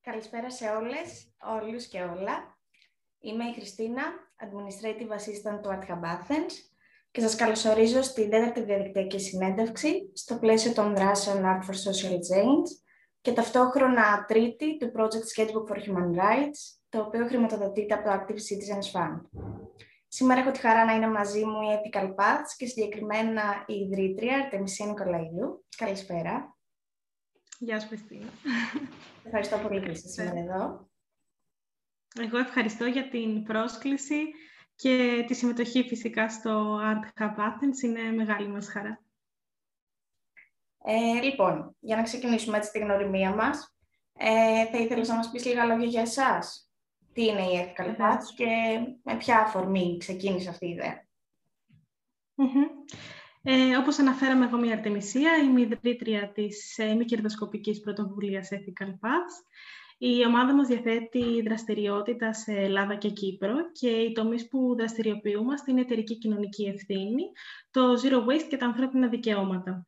Καλησπέρα σε όλες, όλους και όλα. Είμαι η Χριστίνα, Administrative Assistant του Art Hub και σας καλωσορίζω στην τέταρτη διαδικτυακή συνέντευξη στο πλαίσιο των δράσεων Art for Social Change και ταυτόχρονα τρίτη του Project Sketchbook for Human Rights το οποίο χρηματοδοτείται από το Active Citizens Fund. Σήμερα έχω τη χαρά να είναι μαζί μου η Ethical Paths και συγκεκριμένα η ιδρύτρια Αρτεμισία Νικολαίδου. Καλησπέρα. Γεια σου, Χριστίνα. Ευχαριστώ πολύ που είστε σήμερα εδώ. Εγώ ευχαριστώ για την πρόσκληση και τη συμμετοχή φυσικά στο Art Hub Athens. Είναι μεγάλη μας χαρά. Ε, λοιπόν, για να ξεκινήσουμε έτσι τη γνωριμία μας, ε, θα ήθελα να μας πεις λίγα λόγια για εσάς; Τι είναι η Ethical Paths και με ποια αφορμή ξεκίνησε αυτή η ιδέα. Ε, όπως αναφέραμε εγώ μια Αρτεμισία, είμαι η ιδρύτρια της ε, μη κερδοσκοπικής πρωτοβουλίας Ethical Paths. Η ομάδα μας διαθέτει δραστηριότητα σε Ελλάδα και Κύπρο και οι τομείς που δραστηριοποιούμαστε είναι εταιρική κοινωνική ευθύνη, το zero waste και τα ανθρώπινα δικαιώματα.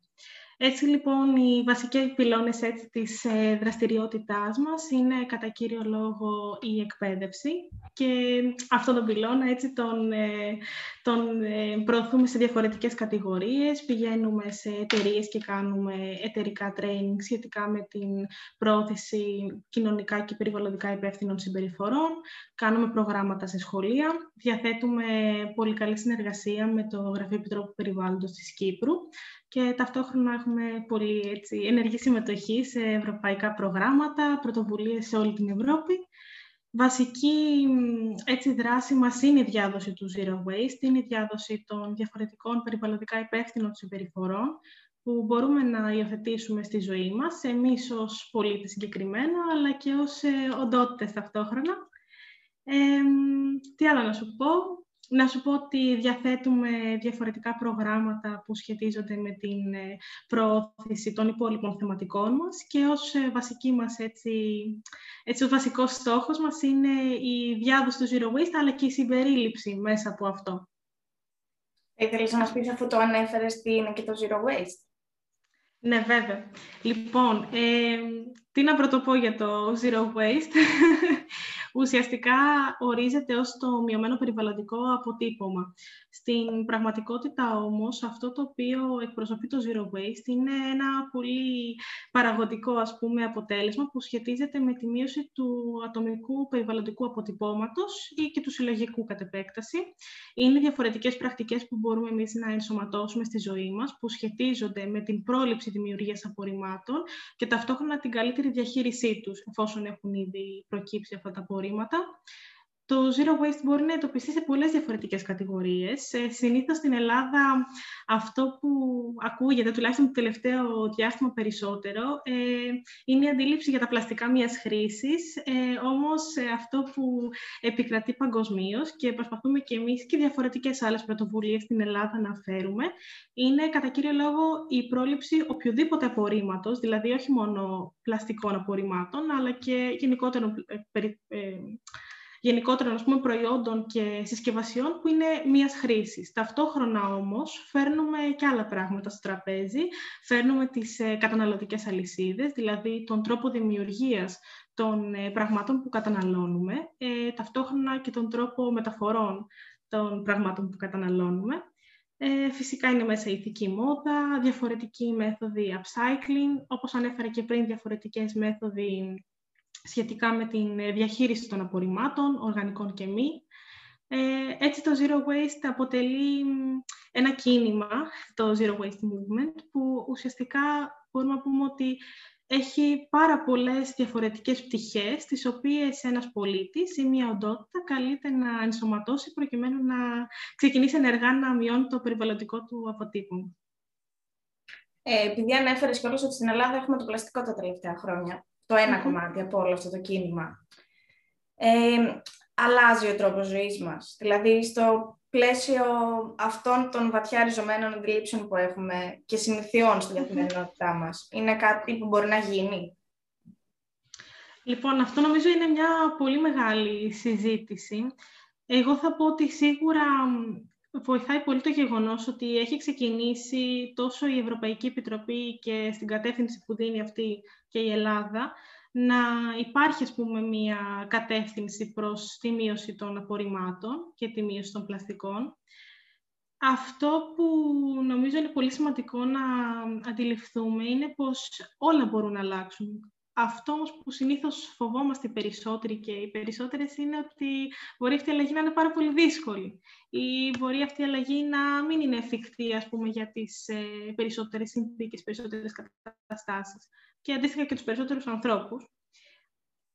Έτσι λοιπόν οι βασικοί πυλώνες έτσι, της ε, δραστηριότητάς μας είναι κατά κύριο λόγο η εκπαίδευση και αυτόν τον πυλώνα έτσι τον, ε, τον ε, προωθούμε σε διαφορετικές κατηγορίες, πηγαίνουμε σε εταιρείες και κάνουμε εταιρικά training σχετικά με την πρόθεση κοινωνικά και περιβαλλοντικά υπεύθυνων συμπεριφορών, κάνουμε προγράμματα σε σχολεία, διαθέτουμε πολύ καλή συνεργασία με το Γραφείο Επιτρόπου Περιβάλλοντος της Κύπρου και ταυτόχρονα έχουμε πολύ έτσι, ενεργή συμμετοχή σε ευρωπαϊκά προγράμματα, πρωτοβουλίες σε όλη την Ευρώπη. Βασική έτσι, δράση μας είναι η διάδοση του Zero Waste, είναι η διάδοση των διαφορετικών περιβαλλοντικά υπεύθυνων συμπεριφορών που μπορούμε να υιοθετήσουμε στη ζωή μας, εμείς ως πολίτες συγκεκριμένα, αλλά και ως ε, οντότητες ταυτόχρονα. Ε, τι άλλο να σου πω, να σου πω ότι διαθέτουμε διαφορετικά προγράμματα που σχετίζονται με την ε, προώθηση των υπόλοιπων θεματικών μας και ως ε, βασική μας, έτσι, έτσι, ο βασικός στόχος μας είναι η διάδοση του Zero Waste, αλλά και η συμπερίληψη μέσα από αυτό. Ήθελες να μας πεις αφού το ανέφερες τι είναι και το Zero Waste; Ναι, βέβαια. Λοιπόν, ε, τι να πρωτοπώ για το Zero Waste; Ουσιαστικά ορίζεται ως το μειωμένο περιβαλλοντικό αποτύπωμα. Στην πραγματικότητα όμως αυτό το οποίο εκπροσωπεί το Zero Waste είναι ένα πολύ παραγωγικό ας πούμε, αποτέλεσμα που σχετίζεται με τη μείωση του ατομικού περιβαλλοντικού αποτυπώματος ή και του συλλογικού κατ' επέκταση. Είναι διαφορετικές πρακτικές που μπορούμε εμείς να ενσωματώσουμε στη ζωή μας που σχετίζονται με την πρόληψη δημιουργίας απορριμμάτων και ταυτόχρονα την καλύτερη διαχείρισή τους εφόσον έχουν ήδη προκύψει αυτά τα απορρίμματα. алгоритмата. Το zero waste μπορεί να εντοπιστεί σε πολλές διαφορετικές κατηγορίες. Ε, συνήθως στην Ελλάδα αυτό που ακούγεται, τουλάχιστον το τελευταίο διάστημα περισσότερο, ε, είναι η αντίληψη για τα πλαστικά μιας χρήσης. Ε, όμως ε, αυτό που επικρατεί παγκοσμίως και προσπαθούμε και εμείς και διαφορετικές άλλες πρωτοβουλίες στην Ελλάδα να φέρουμε, είναι κατά κύριο λόγο η πρόληψη οποιοδήποτε απορρίμματος, δηλαδή όχι μόνο πλαστικών απορριμμάτων, αλλά και γενικότερων γενικότερων ας πούμε, προϊόντων και συσκευασιών που είναι μίας χρήσης. Ταυτόχρονα όμως φέρνουμε και άλλα πράγματα στο τραπέζι. Φέρνουμε τις ε, καταναλωτικές αλυσίδες, δηλαδή τον τρόπο δημιουργίας των ε, πραγμάτων που καταναλώνουμε, ε, ταυτόχρονα και τον τρόπο μεταφορών των πραγμάτων που καταναλώνουμε. Ε, φυσικά είναι μέσα η ηθική μόδα, διαφορετική μέθοδοι upcycling, όπως ανέφερα και πριν, διαφορετικές μέθοδοι σχετικά με την ε, διαχείριση των απορριμμάτων, οργανικών και μη. Ε, έτσι το Zero Waste αποτελεί ένα κίνημα, το Zero Waste Movement, που ουσιαστικά μπορούμε να πούμε ότι έχει πάρα πολλές διαφορετικές πτυχές, τις οποίες ένας πολίτης ή μια οντότητα καλείται να ενσωματώσει προκειμένου να ξεκινήσει ενεργά να μειώνει το περιβαλλοντικό του αποτύπωμα. Ε, επειδή ανέφερες κιόλας ότι στην Ελλάδα έχουμε το πλαστικό τα τελευταία χρόνια το ενα κομμάτι από όλο αυτό το κίνημα. Ε, αλλάζει ο τρόπος ζωής μας. Δηλαδή, στο πλαίσιο αυτών των βαθιά ριζωμένων αντιλήψεων που έχουμε και συνηθιών στην καθημερινότητά μας, είναι κάτι που μπορεί να γίνει; Λοιπόν, αυτό νομίζω είναι μια πολύ μεγάλη συζήτηση. Εγώ θα πω ότι σίγουρα βοηθάει πολύ το γεγονός ότι έχει ξεκινήσει τόσο η Ευρωπαϊκή Επιτροπή και στην κατεύθυνση που δίνει αυτή και η Ελλάδα, να υπάρχει, ας πούμε, μια κατεύθυνση προς τη μείωση των απορριμμάτων και τη μείωση των πλαστικών. Αυτό που νομίζω είναι πολύ σημαντικό να αντιληφθούμε είναι πως όλα μπορούν να αλλάξουν. Αυτό όμως που συνήθως φοβόμαστε οι περισσότεροι και οι περισσότερες είναι ότι μπορεί αυτή η αλλαγή να είναι πάρα πολύ δύσκολη ή μπορεί αυτή η αλλαγή να μην είναι εφικτή ας πούμε, για τις ε, περισσότερες συνθήκες, περισσότερες καταστάσεις και αντίστοιχα και τους περισσότερους ανθρώπους.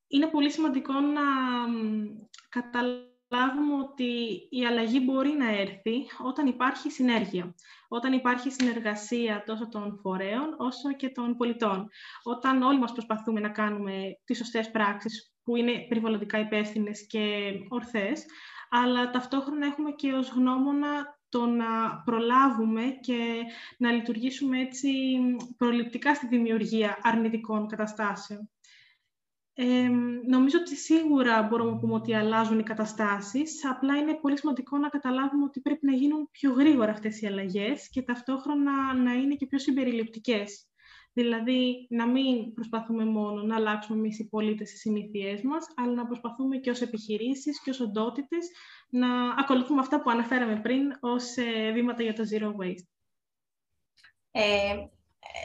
Είναι πολύ σημαντικό να καταλάβουμε καταλάβουμε ότι η αλλαγή μπορεί να έρθει όταν υπάρχει συνέργεια, όταν υπάρχει συνεργασία τόσο των φορέων όσο και των πολιτών. Όταν όλοι μας προσπαθούμε να κάνουμε τις σωστές πράξεις που είναι περιβαλλοντικά υπεύθυνες και ορθές, αλλά ταυτόχρονα έχουμε και ως γνώμονα το να προλάβουμε και να λειτουργήσουμε έτσι προληπτικά στη δημιουργία αρνητικών καταστάσεων. Ε, νομίζω ότι σίγουρα μπορούμε να πούμε ότι αλλάζουν οι καταστάσεις, απλά είναι πολύ σημαντικό να καταλάβουμε ότι πρέπει να γίνουν πιο γρήγορα αυτές οι αλλαγές και ταυτόχρονα να είναι και πιο συμπεριληπτικές. Δηλαδή, να μην προσπαθούμε μόνο να αλλάξουμε εμείς οι πολίτες τι συνήθειές μας, αλλά να προσπαθούμε και ως επιχειρήσεις και ως οντότητες να ακολουθούμε αυτά που αναφέραμε πριν ως ε, βήματα για το zero waste. Ε,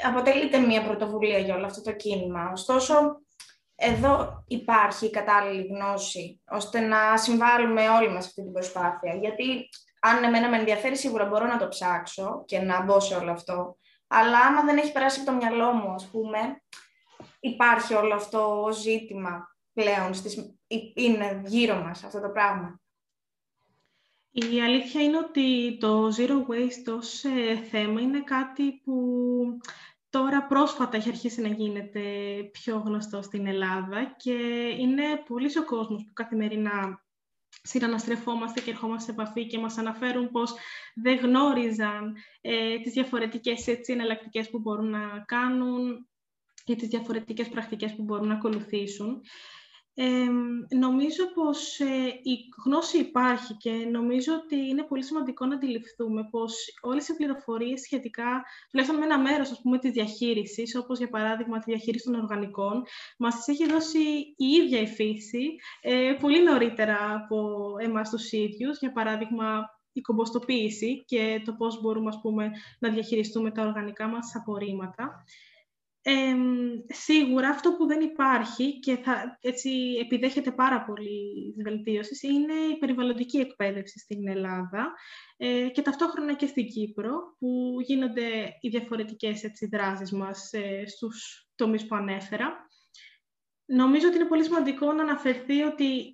αποτελείται μια πρωτοβουλία για όλο αυτό το κίνημα. Ωστόσο, εδώ υπάρχει η κατάλληλη γνώση, ώστε να συμβάλλουμε όλοι μας αυτή την προσπάθεια. Γιατί αν εμένα με ενδιαφέρει, σίγουρα μπορώ να το ψάξω και να μπω σε όλο αυτό. Αλλά άμα δεν έχει περάσει από το μυαλό μου, ας πούμε, υπάρχει όλο αυτό ο ζήτημα πλέον, στις, είναι γύρω μας αυτό το πράγμα. Η αλήθεια είναι ότι το Zero Waste ως ε, θέμα είναι κάτι που τώρα πρόσφατα έχει αρχίσει να γίνεται πιο γνωστό στην Ελλάδα και είναι πολύ ο κόσμος που καθημερινά συναναστρεφόμαστε και ερχόμαστε σε επαφή και μας αναφέρουν πως δεν γνώριζαν ε, τις διαφορετικές έτσι, εναλλακτικές που μπορούν να κάνουν και τις διαφορετικές πρακτικές που μπορούν να ακολουθήσουν νομίζω πως ε, η γνώση υπάρχει και νομίζω ότι είναι πολύ σημαντικό να αντιληφθούμε πως όλες οι πληροφορίες σχετικά, τουλάχιστον με ένα μέρος ας πούμε, της διαχείρισης, όπως για παράδειγμα τη διαχείριση των οργανικών, μας τις έχει δώσει η ίδια η φύση ε, πολύ νωρίτερα από εμάς τους ίδιους, για παράδειγμα η κομποστοποίηση και το πώς μπορούμε ας πούμε, να διαχειριστούμε τα οργανικά μας απορρίμματα σίγουρα αυτό που δεν υπάρχει και θα, έτσι, επιδέχεται πάρα πολύ βελτίωσης είναι η περιβαλλοντική εκπαίδευση στην Ελλάδα ε, και ταυτόχρονα και στην Κύπρο που γίνονται οι διαφορετικές έτσι, δράσεις μας ε, στους τομείς που ανέφερα. Νομίζω ότι είναι πολύ σημαντικό να αναφερθεί ότι ε,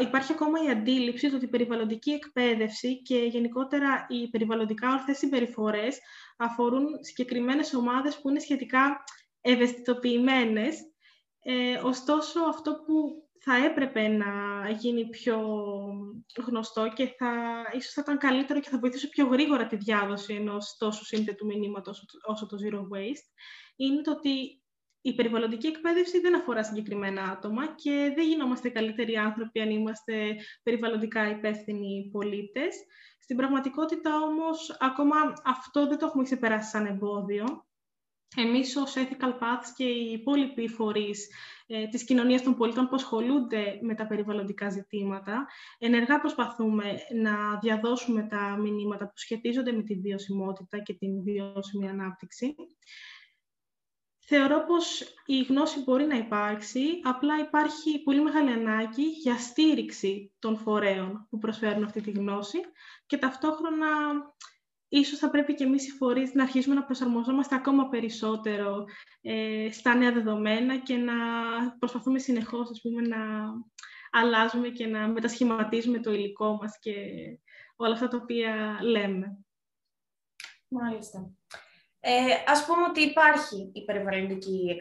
υπάρχει ακόμα η αντίληψη ότι η περιβαλλοντική εκπαίδευση και γενικότερα οι περιβαλλοντικά ορθές συμπεριφορές αφορούν συγκεκριμένες ομάδες που είναι σχετικά ευαισθητοποιημένες. Ε, ωστόσο, αυτό που θα έπρεπε να γίνει πιο γνωστό και θα, ίσως θα ήταν καλύτερο και θα βοηθήσει πιο γρήγορα τη διάδοση ενός τόσο σύνθετου μηνύματος όσο το Zero Waste, είναι το ότι η περιβαλλοντική εκπαίδευση δεν αφορά συγκεκριμένα άτομα και δεν γινόμαστε καλύτεροι άνθρωποι αν είμαστε περιβαλλοντικά υπεύθυνοι πολίτες. Στην πραγματικότητα όμως ακόμα αυτό δεν το έχουμε ξεπεράσει σαν εμπόδιο. Εμείς ως Ethical Paths και οι υπόλοιποι φορείς ε, της κοινωνίας των πολιτών που ασχολούνται με τα περιβαλλοντικά ζητήματα, ενεργά προσπαθούμε να διαδώσουμε τα μηνύματα που σχετίζονται με τη βιωσιμότητα και την βιώσιμη ανάπτυξη. Θεωρώ πως η γνώση μπορεί να υπάρξει, απλά υπάρχει πολύ μεγάλη ανάγκη για στήριξη των φορέων που προσφέρουν αυτή τη γνώση και ταυτόχρονα ίσως θα πρέπει και εμείς οι φορείς να αρχίσουμε να προσαρμοζόμαστε ακόμα περισσότερο ε, στα νέα δεδομένα και να προσπαθούμε συνεχώς ας πούμε, να αλλάζουμε και να μετασχηματίζουμε το υλικό μας και όλα αυτά τα οποία λέμε. Μάλιστα. Ε, ας πούμε ότι υπάρχει η περιβαλλοντική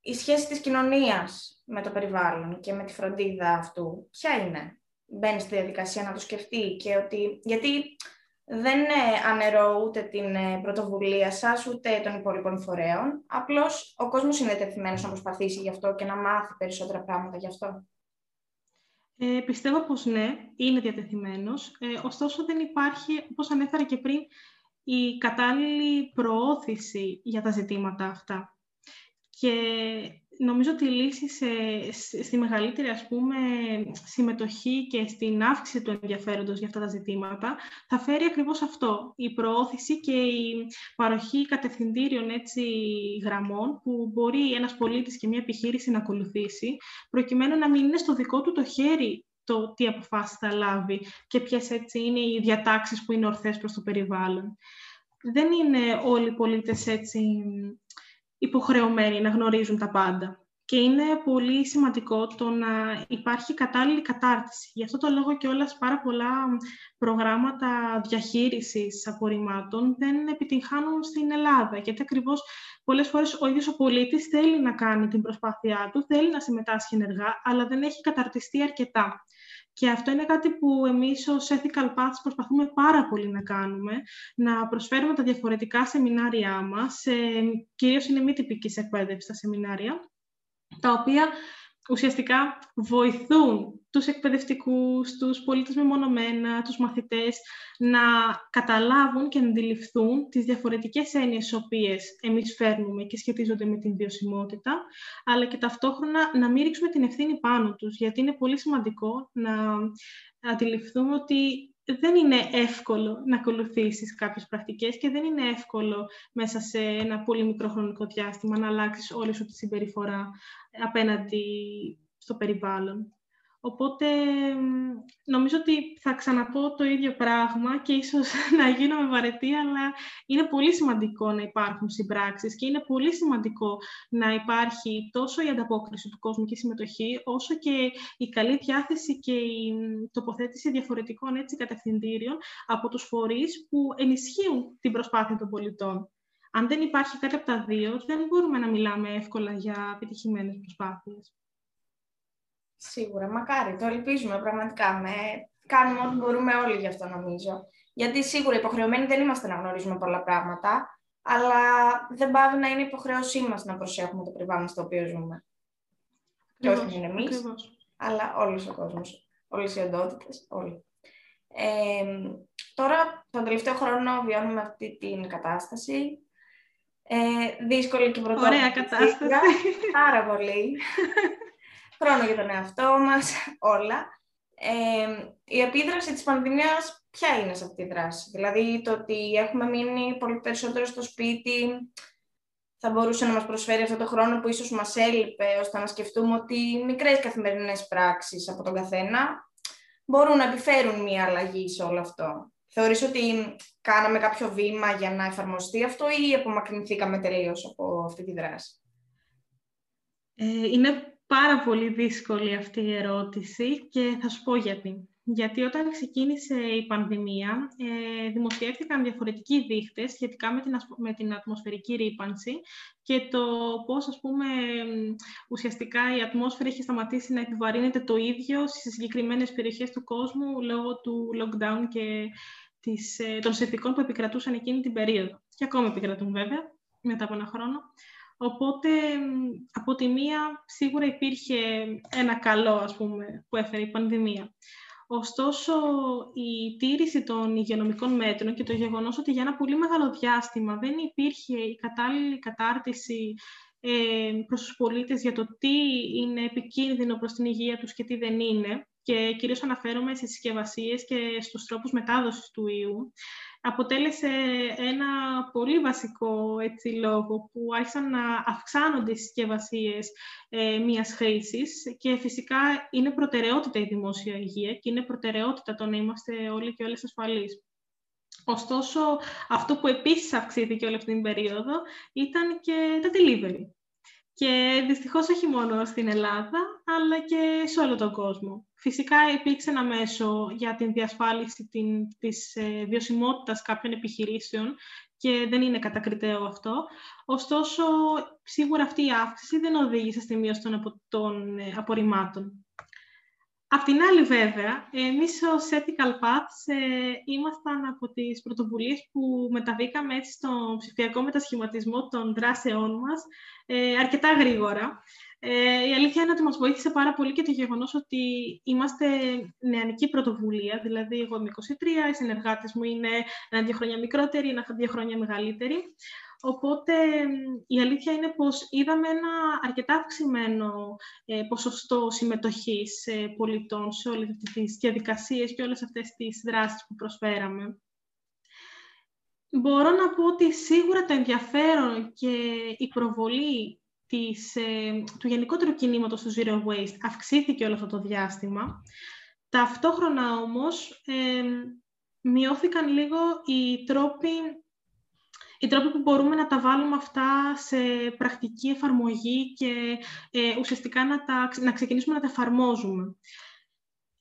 Η σχέση της κοινωνίας με το περιβάλλον και με τη φροντίδα αυτού, ποια είναι; Μπαίνει στη διαδικασία να το σκεφτεί και ότι... Γιατί δεν ε, αναιρώ ούτε την ε, πρωτοβουλία σας, ούτε των υπόλοιπων φορέων. Απλώς ο κόσμος είναι τεθειμένος να προσπαθήσει γι' αυτό και να μάθει περισσότερα πράγματα γι' αυτό. Ε, πιστεύω πως ναι, είναι διατεθειμένος. Ε, ωστόσο δεν υπάρχει, όπως ανέφερα και πριν, η κατάλληλη προώθηση για τα ζητήματα αυτά. Και νομίζω ότι η λύση στη μεγαλύτερη ας πούμε, συμμετοχή και στην αύξηση του ενδιαφέροντος για αυτά τα ζητήματα θα φέρει ακριβώς αυτό, η προώθηση και η παροχή κατευθυντήριων έτσι, γραμμών που μπορεί ένας πολίτης και μια επιχείρηση να ακολουθήσει προκειμένου να μην είναι στο δικό του το χέρι το τι αποφάσεις θα λάβει και ποιες έτσι είναι οι διατάξεις που είναι ορθές προς το περιβάλλον. Δεν είναι όλοι οι πολίτες έτσι υποχρεωμένοι να γνωρίζουν τα πάντα. Και είναι πολύ σημαντικό το να υπάρχει κατάλληλη κατάρτιση. Γι' αυτό το λόγο και όλας πάρα πολλά προγράμματα διαχείρισης απορριμμάτων δεν επιτυγχάνουν στην Ελλάδα. Γιατί ακριβώς πολλές φορές ο ίδιος ο πολίτης θέλει να κάνει την προσπάθειά του, θέλει να συμμετάσχει ενεργά, αλλά δεν έχει καταρτιστεί αρκετά. Και αυτό είναι κάτι που εμείς ως Ethical Paths προσπαθούμε πάρα πολύ να κάνουμε, να προσφέρουμε τα διαφορετικά σεμινάρια μας, ε, κυρίως είναι μη τυπικής εκπαίδευσης τα σεμινάρια, τα οποία ουσιαστικά βοηθούν τους εκπαιδευτικούς, τους πολίτες μεμονωμένα, τους μαθητές να καταλάβουν και να αντιληφθούν τις διαφορετικές έννοιες τις οποίες εμείς φέρνουμε και σχετίζονται με την βιωσιμότητα, αλλά και ταυτόχρονα να μην ρίξουμε την ευθύνη πάνω τους, γιατί είναι πολύ σημαντικό να αντιληφθούμε ότι δεν είναι εύκολο να ακολουθήσεις κάποιες πρακτικές και δεν είναι εύκολο μέσα σε ένα πολύ μικρό χρονικό διάστημα να αλλάξεις όλη σου τη συμπεριφορά απέναντι στο περιβάλλον. Οπότε νομίζω ότι θα ξαναπώ το ίδιο πράγμα και ίσως να γίνομαι βαρετή, αλλά είναι πολύ σημαντικό να υπάρχουν συμπράξεις και είναι πολύ σημαντικό να υπάρχει τόσο η ανταπόκριση του κόσμου και η συμμετοχή, όσο και η καλή διάθεση και η τοποθέτηση διαφορετικών έτσι, κατευθυντήριων από τους φορείς που ενισχύουν την προσπάθεια των πολιτών. Αν δεν υπάρχει κάτι από τα δύο, δεν μπορούμε να μιλάμε εύκολα για επιτυχημένες προσπάθειες. Σίγουρα, μακάρι, το ελπίζουμε πραγματικά. Με... Κάνουμε ό,τι μπορούμε όλοι γι' αυτό νομίζω. Γιατί σίγουρα υποχρεωμένοι δεν είμαστε να γνωρίζουμε πολλά πράγματα, αλλά δεν πάβει να είναι υποχρέωσή μας να προσέχουμε το περιβάλλον στο οποίο ζούμε. Και όχι μόνο εμείς, αλλά όλος ο κόσμος, όλες οι οντότητες, όλοι. Ε, τώρα, τον τελευταίο χρόνο βιώνουμε αυτή την κατάσταση. Ε, δύσκολη και πρωτόκολλη. Ωραία κατάσταση. Πάρα πολύ. χρόνο για τον εαυτό μας, όλα. Ε, η επίδραση της πανδημίας ποια είναι σε αυτή τη δράση; Δηλαδή το ότι έχουμε μείνει πολύ περισσότερο στο σπίτι θα μπορούσε να μας προσφέρει αυτό το χρόνο που ίσως μας έλειπε ώστε να σκεφτούμε ότι μικρές καθημερινές πράξεις από τον καθένα μπορούν να επιφέρουν μία αλλαγή σε όλο αυτό. Θεωρείς ότι κάναμε κάποιο βήμα για να εφαρμοστεί αυτό ή απομακρυνθήκαμε τελείως από αυτή τη δράση; Ε, είναι πάρα πολύ δύσκολη αυτή η ερώτηση και θα σου πω γιατί. Γιατί όταν ξεκίνησε η πανδημία, ε, δημοσιεύτηκαν διαφορετικοί δείχτες σχετικά με την, με την ατμοσφαιρική ρήπανση και το πώς, ας πούμε, ουσιαστικά η ατμόσφαιρα έχει σταματήσει να επιβαρύνεται το ίδιο στις συγκεκριμένες περιοχές του κόσμου λόγω του lockdown και της, ε, των συνθηκών που επικρατούσαν εκείνη την περίοδο. Και ακόμα επικρατούν βέβαια, μετά από ένα χρόνο. Οπότε, από τη μία, σίγουρα υπήρχε ένα καλό, ας πούμε, που έφερε η πανδημία. Ωστόσο, η τήρηση των υγειονομικών μέτρων και το γεγονός ότι για ένα πολύ μεγάλο διάστημα δεν υπήρχε η κατάλληλη κατάρτιση ε, προς τους πολίτες για το τι είναι επικίνδυνο προς την υγεία τους και τι δεν είναι, και κυρίως αναφέρομαι στις συσκευασίες και στους τρόπους μετάδοσης του ιού, αποτέλεσε ένα πολύ βασικό έτσι, λόγο που άρχισαν να αυξάνονται οι συσκευασίες ε, μιας χρήσης και φυσικά είναι προτεραιότητα η δημόσια υγεία και είναι προτεραιότητα το να είμαστε όλοι και όλες ασφαλείς. Ωστόσο, αυτό που επίσης αυξήθηκε όλη αυτή την περίοδο ήταν και τα delivery. Και δυστυχώς όχι μόνο στην Ελλάδα, αλλά και σε όλο τον κόσμο. Φυσικά υπήρξε ένα μέσο για την διασφάλιση την, της ε, βιωσιμότητας κάποιων επιχειρήσεων και δεν είναι κατακριτέο αυτό. Ωστόσο, σίγουρα αυτή η αύξηση δεν οδήγησε στη μείωση των, των ε, απορριμμάτων. Απ' την άλλη βέβαια, εμείς ως Ethical Paths ε, ήμασταν από τις πρωτοβουλίες που μεταβήκαμε έτσι στον ψηφιακό μετασχηματισμό των δράσεών μας ε, αρκετά γρήγορα. Ε, η αλήθεια είναι ότι μας βοήθησε πάρα πολύ και το γεγονός ότι είμαστε νεανική πρωτοβουλία, δηλαδή εγώ είμαι 23, οι συνεργάτες μου είναι ένα-δύο χρόνια μικρότεροι, ένα-δύο χρόνια μεγαλύτεροι. Οπότε η αλήθεια είναι πως είδαμε ένα αρκετά αυξημένο ε, ποσοστό συμμετοχής ε, πολιτών σε όλες τις διαδικασίες και όλες αυτές τις δράσεις που προσφέραμε. Μπορώ να πω ότι σίγουρα το ενδιαφέρον και η προβολή της, ε, του γενικότερου κινήματος του Zero Waste αυξήθηκε όλο αυτό το διάστημα. Ταυτόχρονα όμως ε, μειώθηκαν λίγο οι τρόποι, οι τρόποι που μπορούμε να τα βάλουμε αυτά σε πρακτική εφαρμογή και ε, ουσιαστικά να, τα, να ξεκινήσουμε να τα εφαρμόζουμε.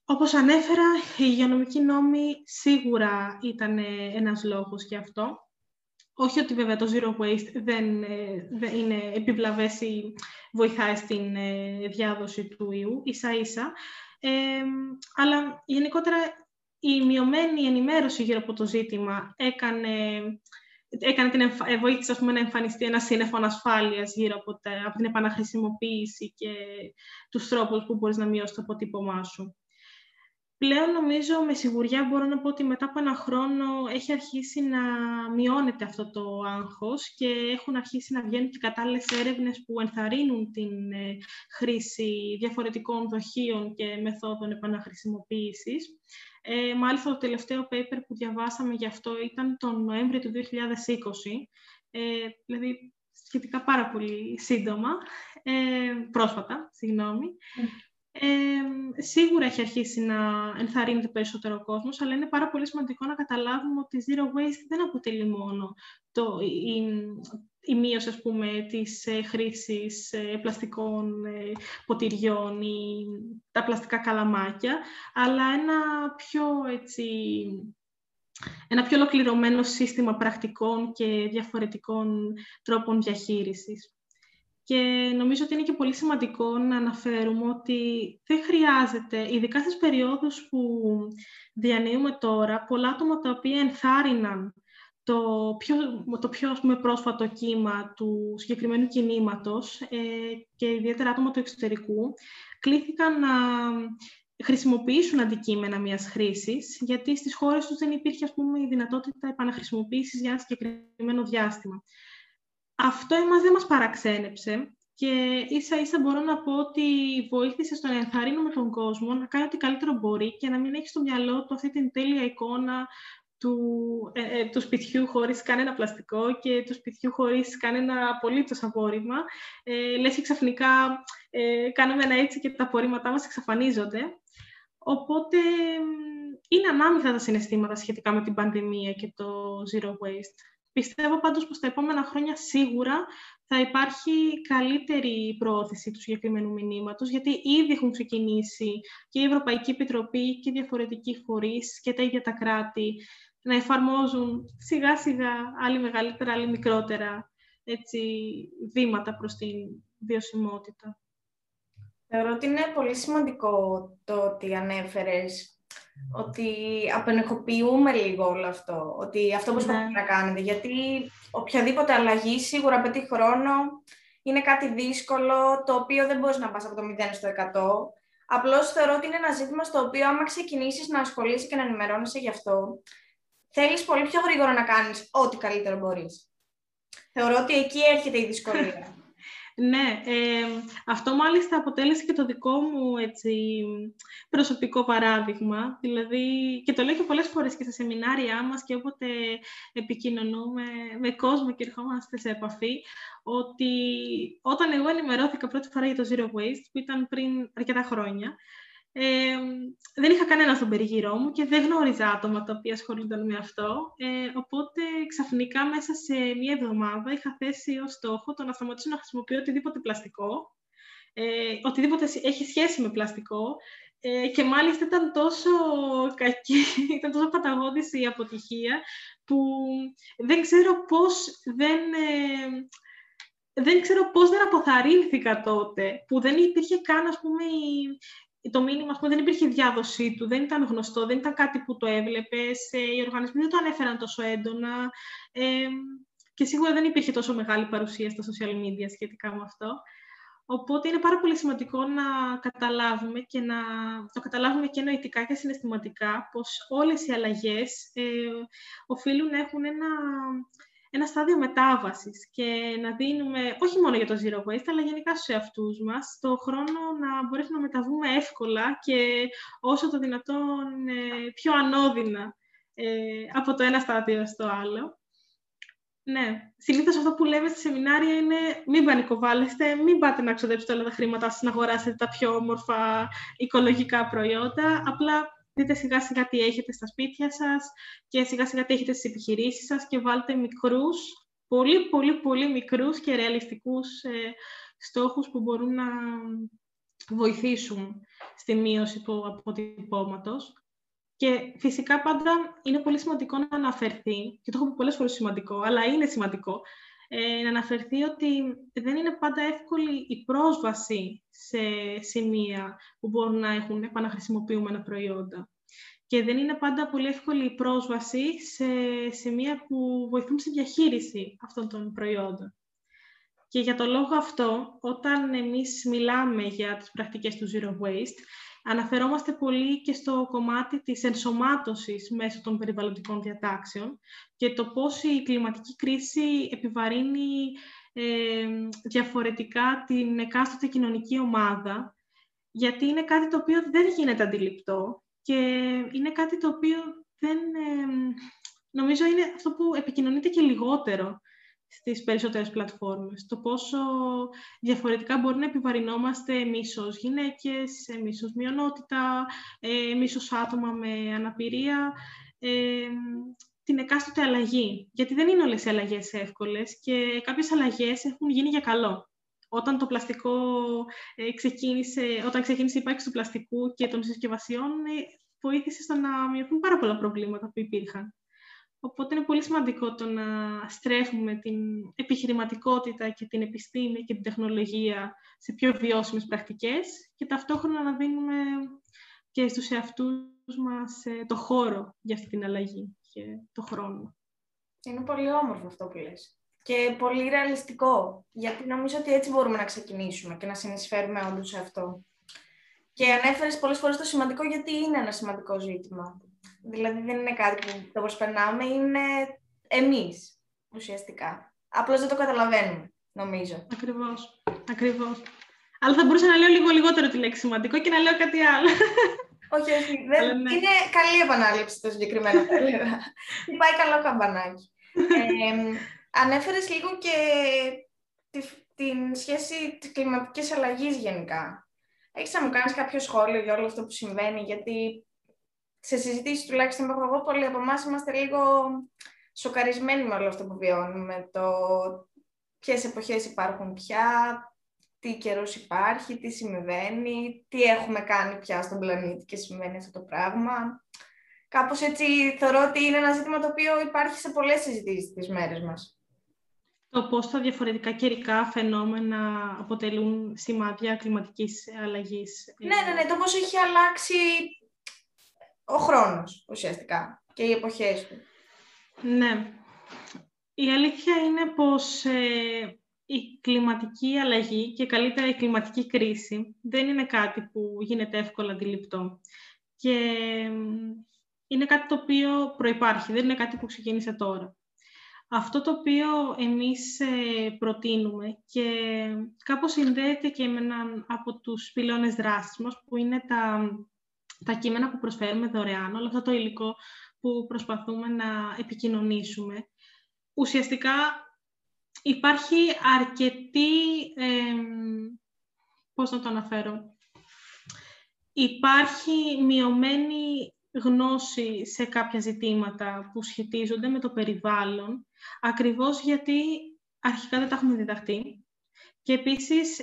Όπως ανέφερα, η υγειονομική νόμη σίγουρα ήταν ένας λόγος γι' αυτό. Όχι ότι βέβαια το zero waste δεν, ε, δεν είναι επιβλαβές ή βοηθάει στην ε, διάδοση του ιού, ίσα ίσα. Ε, αλλά γενικότερα η μειωμένη ενημέρωση γύρω από το ζήτημα έκανε, έκανε την εμφα... βοήθησε ας πούμε, να εμφανιστεί ένα σύννεφο ανασφάλειας γύρω από, από την επαναχρησιμοποίηση και τους τρόπους που μπορείς να μειώσεις το αποτύπωμά σου. Πλέον νομίζω με σιγουριά μπορώ να πω ότι μετά από ένα χρόνο έχει αρχίσει να μειώνεται αυτό το άγχος και έχουν αρχίσει να βγαίνουν και κατάλληλες έρευνες που ενθαρρύνουν την ε, χρήση διαφορετικών δοχείων και μεθόδων επαναχρησιμοποίησης. Ε, μάλιστα το τελευταίο paper που διαβάσαμε γι' αυτό ήταν τον Νοέμβριο του 2020, ε, δηλαδή σχετικά πάρα πολύ σύντομα, ε, πρόσφατα, συγγνώμη. Ε, σίγουρα έχει αρχίσει να ενθαρρύνεται περισσότερο ο κόσμος, αλλά είναι πάρα πολύ σημαντικό να καταλάβουμε ότι zero waste δεν αποτελεί μόνο το, η, η μείωση ας πούμε, της ε, χρήσης ε, πλαστικών ε, ποτηριών ή τα πλαστικά καλαμάκια, αλλά ένα πιο, έτσι, ένα πιο ολοκληρωμένο σύστημα πρακτικών και διαφορετικών τρόπων διαχείρισης. Και νομίζω ότι είναι και πολύ σημαντικό να αναφέρουμε ότι δεν χρειάζεται, ειδικά στις περιόδους που διανύουμε τώρα, πολλά άτομα τα οποία ενθάρρυναν το πιο, το πιο ας πούμε, πρόσφατο κύμα του συγκεκριμένου κινήματος ε, και ιδιαίτερα άτομα του εξωτερικού, κλήθηκαν να χρησιμοποιήσουν αντικείμενα μιας χρήσης, γιατί στις χώρες τους δεν υπήρχε ας πούμε, η δυνατότητα επαναχρησιμοποίησης για ένα συγκεκριμένο διάστημα. Αυτό εμάς δεν μας παραξένεψε και ίσα ίσα μπορώ να πω ότι βοήθησε στο να ενθαρρύνουμε τον κόσμο να κάνει ό,τι καλύτερο μπορεί και να μην έχει στο μυαλό του αυτή την τέλεια εικόνα του, ε, ε του σπιτιού χωρίς κανένα πλαστικό και του σπιτιού χωρίς κανένα απολύτως απόρριμα. Ε, λες και ξαφνικά ε, κάνουμε ένα έτσι και τα απορρίμματά μας εξαφανίζονται. Οπότε είναι ανάμεικτα τα συναισθήματα σχετικά με την πανδημία και το zero waste. Πιστεύω πάντως πως τα επόμενα χρόνια σίγουρα θα υπάρχει καλύτερη προώθηση του συγκεκριμένου μηνύματος, γιατί ήδη έχουν ξεκινήσει και η Ευρωπαϊκή Επιτροπή και οι διαφορετικοί φορείς και τα ίδια τα κράτη να εφαρμόζουν σιγά σιγά, άλλοι μεγαλύτερα, άλλοι μικρότερα, έτσι, βήματα προς την βιωσιμότητα. Θεωρώ ότι είναι πολύ σημαντικό το ότι ανέφερες ότι απενεχοποιούμε λίγο όλο αυτό, ότι αυτό που ναι. να κάνετε, γιατί οποιαδήποτε αλλαγή σίγουρα απαιτεί χρόνο, είναι κάτι δύσκολο, το οποίο δεν μπορείς να πας από το 0 στο 100. Απλώς θεωρώ ότι είναι ένα ζήτημα στο οποίο άμα ξεκινήσεις να ασχολείσαι και να ενημερώνεσαι γι' αυτό, θέλεις πολύ πιο γρήγορα να κάνεις ό,τι καλύτερο μπορείς. Θεωρώ ότι εκεί έρχεται η δυσκολία. Ναι, ε, αυτό μάλιστα αποτέλεσε και το δικό μου έτσι, προσωπικό παράδειγμα. Δηλαδή, και το λέω και πολλές φορές και στα σεμινάρια μας και όποτε επικοινωνούμε με κόσμο και ερχόμαστε σε επαφή, ότι όταν εγώ ενημερώθηκα πρώτη φορά για το Zero Waste, που ήταν πριν αρκετά χρόνια, ε, δεν είχα κανένα στον περιγυρό μου και δεν γνώριζα άτομα τα οποία ασχολούνταν με αυτό. Ε, οπότε ξαφνικά μέσα σε μία εβδομάδα είχα θέσει ως στόχο το να σταματήσω να χρησιμοποιώ οτιδήποτε πλαστικό, ε, οτιδήποτε έχει σχέση με πλαστικό ε, και μάλιστα ήταν τόσο κακή, ήταν τόσο παταγώδης η αποτυχία που δεν ξέρω πώς δεν... Ε, δεν ξέρω πώς δεν αποθαρρύνθηκα τότε, που δεν υπήρχε καν, ας πούμε, η, το μήνυμα, ας πούμε, δεν υπήρχε διάδοσή του, δεν ήταν γνωστό, δεν ήταν κάτι που το έβλεπες, ε, οι οργανισμοί δεν το ανέφεραν τόσο έντονα ε, και σίγουρα δεν υπήρχε τόσο μεγάλη παρουσία στα social media σχετικά με αυτό. Οπότε είναι πάρα πολύ σημαντικό να καταλάβουμε και να το καταλάβουμε και νοητικά και συναισθηματικά πως όλες οι αλλαγές ε, οφείλουν να έχουν ένα, ένα στάδιο μετάβασης και να δίνουμε, όχι μόνο για το zero waste, αλλά γενικά στους εαυτούς μας, το χρόνο να μπορέσουμε να μεταβούμε εύκολα και όσο το δυνατόν ε, πιο ανώδυνα ε, από το ένα στάδιο στο άλλο. Ναι. Συνήθως αυτό που λέμε στη σεμινάρια είναι μην πανικοβάλλεστε, μην πάτε να ξοδέψετε όλα τα χρήματά σας να αγοράσετε τα πιο όμορφα οικολογικά προϊόντα. Απλά δείτε σιγά σιγά τι έχετε στα σπίτια σας και σιγά σιγά τι έχετε στις επιχειρήσεις σας και βάλτε μικρούς, πολύ πολύ πολύ μικρούς και ρεαλιστικούς ε, στόχους που μπορούν να βοηθήσουν στη μείωση του αποτυπώματος. Και φυσικά πάντα είναι πολύ σημαντικό να αναφερθεί, και το έχω πει πολλές φορές σημαντικό, αλλά είναι σημαντικό, ε, να αναφερθεί ότι δεν είναι πάντα εύκολη η πρόσβαση σε σημεία που μπορούν να έχουν επαναχρησιμοποιούμενα προϊόντα. Και δεν είναι πάντα πολύ εύκολη η πρόσβαση σε σημεία που βοηθούν στη διαχείριση αυτών των προϊόντων. Και για το λόγο αυτό, όταν εμείς μιλάμε για τις πρακτικές του Zero Waste, Αναφερόμαστε πολύ και στο κομμάτι της ενσωμάτωσης μέσω των περιβαλλοντικών διατάξεων και το πώς η κλιματική κρίση επιβαρύνει ε, διαφορετικά την εκάστοτε κοινωνική ομάδα, γιατί είναι κάτι το οποίο δεν γίνεται αντιληπτό και είναι κάτι το οποίο δεν... Ε, νομίζω είναι αυτό που επικοινωνείται και λιγότερο στις περισσότερες πλατφόρμες. Το πόσο διαφορετικά μπορεί να επιβαρυνόμαστε εμείς ως γυναίκες, εμείς ως μειονότητα, εμείς ως άτομα με αναπηρία, ε, την εκάστοτε αλλαγή. Γιατί δεν είναι όλες οι αλλαγές εύκολες και κάποιες αλλαγές έχουν γίνει για καλό. Όταν το πλαστικό ε, ξεκίνησε, όταν ξεκίνησε η ύπαρξη του πλαστικού και των συσκευασιών, ε, βοήθησε στο να μειωθούν πάρα πολλά προβλήματα που υπήρχαν. Οπότε είναι πολύ σημαντικό το να στρέφουμε την επιχειρηματικότητα και την επιστήμη και την τεχνολογία σε πιο βιώσιμες πρακτικές και ταυτόχρονα να δίνουμε και στους εαυτούς μας ε, το χώρο για αυτή την αλλαγή και το χρόνο. Είναι πολύ όμορφο αυτό που λες. Και πολύ ρεαλιστικό, γιατί νομίζω ότι έτσι μπορούμε να ξεκινήσουμε και να συνεισφέρουμε όντως σε αυτό. Και ανέφερες πολλές φορές το σημαντικό γιατί είναι ένα σημαντικό ζήτημα. Δηλαδή δεν είναι κάτι που το προσπερνάμε, είναι εμείς ουσιαστικά. Απλώς δεν το καταλαβαίνουμε, νομίζω. Ακριβώς, ακριβώς. Αλλά θα μπορούσα να λέω λίγο λιγότερο τη λέξη σημαντικό και να λέω κάτι άλλο. όχι, όχι. Δεν... Ναι. Είναι καλή επανάληψη το συγκεκριμένο, θα έλεγα. Πάει καλό καμπανάκι. ε, ανέφερες λίγο και τη, την σχέση της κλιματικής αλλαγής γενικά. Έχεις να μου κάνεις κάποιο σχόλιο για όλο αυτό που συμβαίνει, γιατί σε συζητήσεις τουλάχιστον που έχω εγώ, πολλοί από εμάς είμαστε λίγο σοκαρισμένοι με όλο αυτό που βιώνουμε. Το ποιες εποχές υπάρχουν πια, τι καιρός υπάρχει, τι συμβαίνει, τι έχουμε κάνει πια στον πλανήτη και συμβαίνει αυτό το πράγμα. Κάπως έτσι θεωρώ ότι είναι ένα ζήτημα το οποίο υπάρχει σε πολλές συζητήσεις τις μέρες μας. Το πώς τα διαφορετικά καιρικά φαινόμενα αποτελούν σημάδια κλιματικής αλλαγής. Ναι, ναι, ναι. Το πώς έχει αλλάξει ο χρόνος ουσιαστικά και οι εποχές του. Ναι. Η αλήθεια είναι πως ε, η κλιματική αλλαγή και καλύτερα η κλιματική κρίση δεν είναι κάτι που γίνεται εύκολα αντιληπτό. Και είναι κάτι το οποίο προϋπάρχει, δεν είναι κάτι που ξεκίνησε τώρα. Αυτό το οποίο εμείς ε, προτείνουμε και κάπως συνδέεται και με έναν από τους πυλώνες δράσης μας, που είναι τα τα κείμενα που προσφέρουμε δωρεάν, όλο αυτό το υλικό που προσπαθούμε να επικοινωνήσουμε. Ουσιαστικά υπάρχει αρκετή... Ε, πώς να το αναφέρω... Υπάρχει μειωμένη γνώση σε κάποια ζητήματα που σχετίζονται με το περιβάλλον, ακριβώς γιατί αρχικά δεν τα έχουμε διδαχτεί. Και επίσης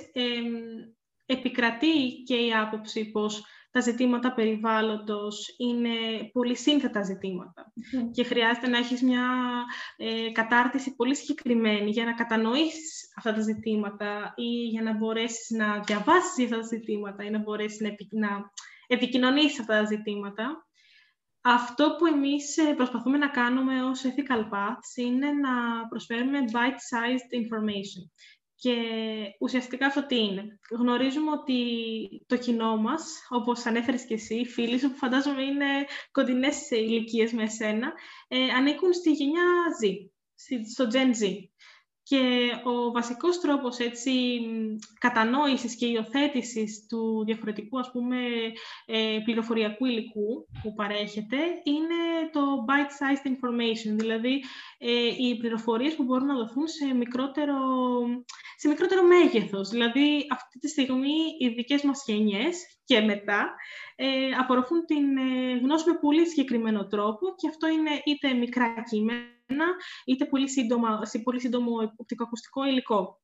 επικρατεί και η άποψη πως τα ζητήματα περιβάλλοντος είναι πολύ σύνθετα ζητήματα και χρειάζεται να έχεις μια ε, κατάρτιση πολύ συγκεκριμένη για να κατανοήσεις αυτά τα ζητήματα ή για να μπορέσεις να διαβάσεις αυτά τα ζητήματα ή να μπορέσεις να, επι, να επικοινωνήσεις αυτά τα ζητήματα. Αυτό που εμείς ε, προσπαθούμε να κάνουμε ως Ethical Paths είναι να προσφέρουμε bite-sized information. Και ουσιαστικά αυτό τι είναι. Γνωρίζουμε ότι το κοινό μας, όπως ανέφερες και εσύ, οι φίλοι σου που φαντάζομαι είναι κοντινές ηλικίες με εσένα, ε, ανήκουν στη γενιά Z, στο Gen Z. Και ο βασικός τρόπος έτσι, κατανόησης και υιοθέτησης του διαφορετικού ας πούμε, ε, πληροφοριακού υλικού που παρέχεται είναι το bite-sized information, δηλαδή ε, οι πληροφορίες που μπορούν να δοθούν σε μικρότερο, σε μικρότερο μέγεθος. Δηλαδή αυτή τη στιγμή οι δικές μας γενιές και μετά ε, απορροφούν την ε, γνώση με πολύ συγκεκριμένο τρόπο και αυτό είναι είτε μικρά κείμενα είτε πολύ, σύντομα, σε πολύ σύντομο οπτικοακουστικό υλικό.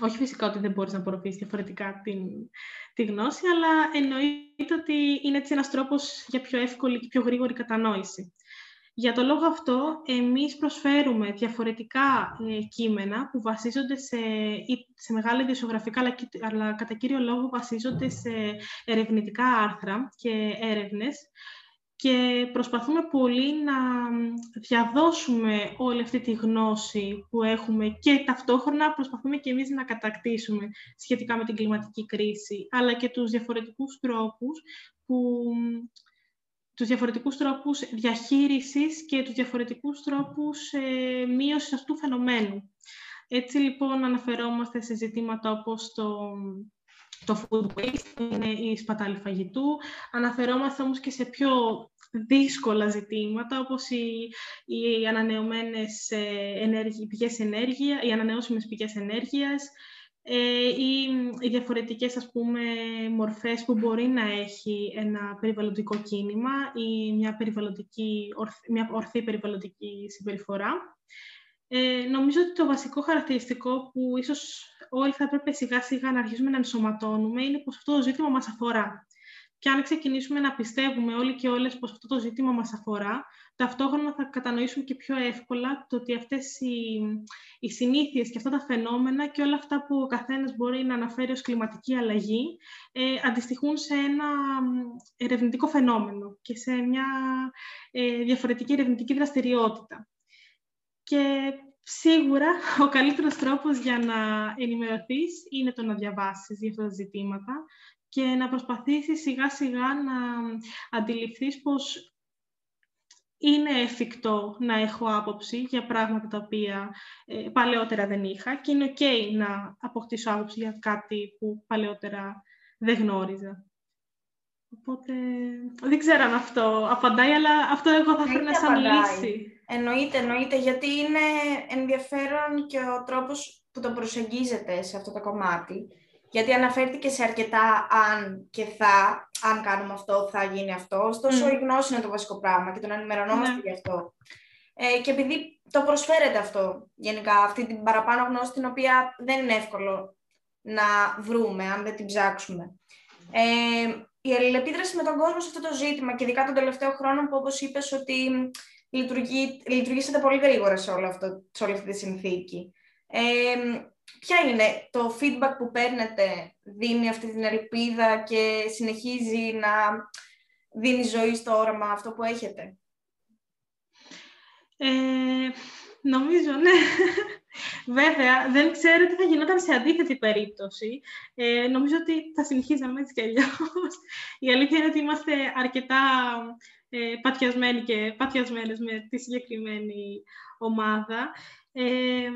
Όχι φυσικά ότι δεν μπορείς να απορροφήσεις διαφορετικά την, τη γνώση, αλλά εννοείται ότι είναι έτσι ένας τρόπος για πιο εύκολη και πιο γρήγορη κατανόηση. Για το λόγο αυτό, εμείς προσφέρουμε διαφορετικά ε, κείμενα που βασίζονται σε, σε μεγάλα ιδιοσιογραφικά, αλλά, αλλά κατά κύριο λόγο βασίζονται σε ερευνητικά άρθρα και έρευνες, και προσπαθούμε πολύ να διαδώσουμε όλη αυτή τη γνώση που έχουμε και ταυτόχρονα προσπαθούμε και εμείς να κατακτήσουμε σχετικά με την κλιματική κρίση, αλλά και τους διαφορετικούς τρόπους που τους διαφορετικούς τρόπους διαχείρισης και τους διαφορετικούς τρόπους ε, μείωσης αυτού του φαινομένου. Έτσι λοιπόν αναφερόμαστε σε ζητήματα όπως το, το food waste, που είναι η σπατάλη φαγητού. Αναφερόμαστε όμως και σε πιο δύσκολα ζητήματα, όπως οι, οι ανανεωμένες ε, πηγές ενέργεια, οι ανανεώσιμες πηγές ενέργειας, ε, ή οι διαφορετικές ας πούμε, μορφές που μπορεί να έχει ένα περιβαλλοντικό κίνημα ή μια, περιβαλλοντική, μια ορθή περιβαλλοντική συμπεριφορά. Ε, νομίζω ότι το βασικό χαρακτηριστικό που ίσως όλοι θα έπρεπε σιγά σιγά να αρχίσουμε να ενσωματώνουμε είναι πως αυτό το ζήτημα μας αφορά. Και αν ξεκινήσουμε να πιστεύουμε όλοι και όλες πως αυτό το ζήτημα μας αφορά, ταυτόχρονα θα κατανοήσουμε και πιο εύκολα το ότι αυτές οι, οι συνήθειες και αυτά τα φαινόμενα και όλα αυτά που ο καθένας μπορεί να αναφέρει ως κλιματική αλλαγή ε, αντιστοιχούν σε ένα ερευνητικό φαινόμενο και σε μια ε, διαφορετική ερευνητική δραστηριότητα. Και σίγουρα ο καλύτερος τρόπος για να ενημερωθείς είναι το να διαβάσεις για αυτά τα ζητήματα και να προσπαθήσεις σιγά σιγά να αντιληφθείς πως είναι εφικτό να έχω άποψη για πράγματα τα οποία ε, παλαιότερα δεν είχα και είναι ok να αποκτήσω άποψη για κάτι που παλαιότερα δεν γνώριζα. Οπότε δεν ξέρω αν αυτό απαντάει, αλλά αυτό εγώ θα φέρνα σαν λύση. Εννοείται, εννοείται, γιατί είναι ενδιαφέρον και ο τρόπος που το προσεγγίζεται σε αυτό το κομμάτι. Γιατί αναφέρθηκε σε αρκετά αν και θα, αν κάνουμε αυτό, θα γίνει αυτό. Ωστόσο, mm. η γνώση είναι το βασικό πράγμα και το να ενημερωνόμαστε mm. γι' αυτό. Ε, και επειδή το προσφέρεται αυτό, γενικά, αυτή την παραπάνω γνώση, την οποία δεν είναι εύκολο να βρούμε, αν δεν την ψάξουμε. Ε, η αλληλεπίδραση με τον κόσμο σε αυτό το ζήτημα και ειδικά τον τελευταίο χρόνο που όπως είπες ότι λειτουργεί, λειτουργήσατε πολύ γρήγορα σε, όλο αυτό, σε όλη αυτή τη συνθήκη. Ε, ποια είναι το feedback που παίρνετε, δίνει αυτή την ελπίδα και συνεχίζει να δίνει ζωή στο όραμα αυτό που έχετε; Ε, νομίζω, ναι. Βέβαια, δεν ξέρω τι θα γινόταν σε αντίθετη περίπτωση. Ε, νομίζω ότι θα συνεχίζαμε έτσι κι αλλιώς. Η αλήθεια είναι ότι είμαστε αρκετά ε, πατιασμένοι και πατιασμένες με τη συγκεκριμένη ομάδα. Ε,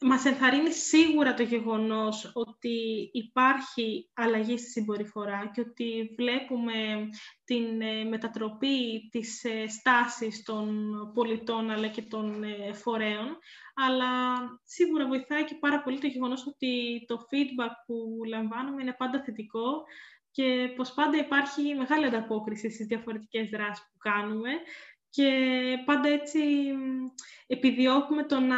μας ενθαρρύνει σίγουρα το γεγονός ότι υπάρχει αλλαγή στη συμπεριφορά και ότι βλέπουμε την ε, μετατροπή της ε, στάσης των πολιτών αλλά και των ε, φορέων, αλλά σίγουρα βοηθάει και πάρα πολύ το γεγονός ότι το feedback που λαμβάνουμε είναι πάντα θετικό και πως πάντα υπάρχει μεγάλη ανταπόκριση στις διαφορετικές δράσεις που κάνουμε και πάντα έτσι επιδιώκουμε το να